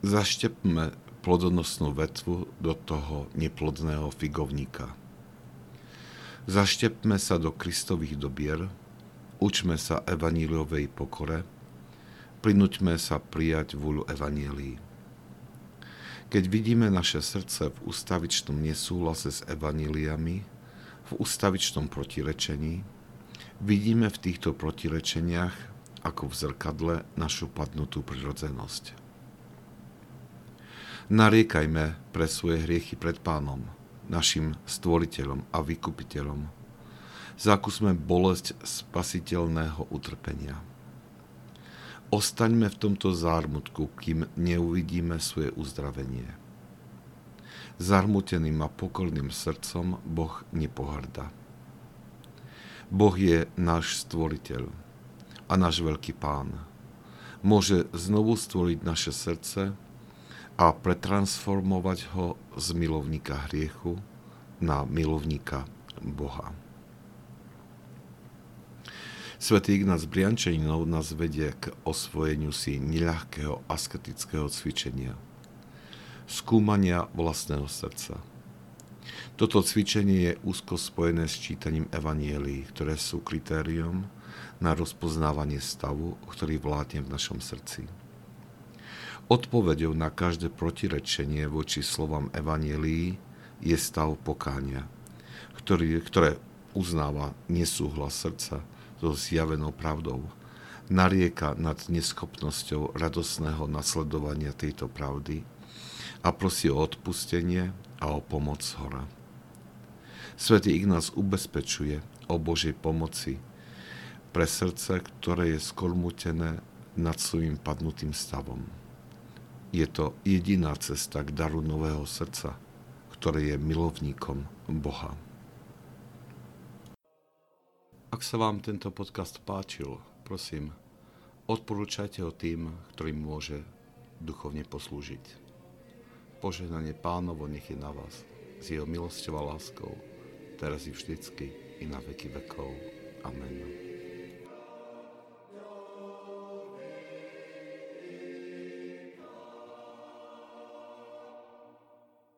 Zaštepme plodonosnú vetvu do toho neplodného figovníka. Zaštepme sa do Kristových dobier, učme sa evaníliovej pokore, prinuťme sa prijať vôľu evanílií. Keď vidíme naše srdce v ustavičnom nesúhlase s evaníliami, v ustavičnom protirečení, vidíme v týchto protirečeniach ako v zrkadle našu padnutú prirodzenosť. Nariekajme pre svoje hriechy pred pánom, našim stvoriteľom a vykupiteľom. Zakúsme bolesť spasiteľného utrpenia. Ostaňme v tomto zármutku, kým neuvidíme svoje uzdravenie. Zarmuteným a pokorným srdcom Boh nepohrda. Boh je náš stvoriteľ a náš veľký pán. Môže znovu stvoriť naše srdce, a pretransformovať ho z milovníka hriechu na milovníka Boha. Svetý Ignác Briančaninov nás vedie k osvojeniu si neľahkého asketického cvičenia, skúmania vlastného srdca. Toto cvičenie je úzko spojené s čítaním evanielí, ktoré sú kritériom na rozpoznávanie stavu, ktorý vládne v našom srdci. Odpovedou na každé protirečenie voči slovám Evanielii je stav pokánia, ktorý, ktoré uznáva nesúhlas srdca so zjavenou pravdou, narieka nad neschopnosťou radosného nasledovania tejto pravdy a prosí o odpustenie a o pomoc hora. Svetý Ignác ubezpečuje o Božej pomoci pre srdce, ktoré je skormutené nad svojim padnutým stavom. Je to jediná cesta k daru nového srdca, ktoré je milovníkom Boha. Ak sa vám tento podcast páčil, prosím, odporúčajte ho tým, ktorým môže duchovne poslúžiť. Požehnanie pánovo nech je na vás, s jeho milosťou a láskou, teraz i vždycky, i na veky vekov. Amen.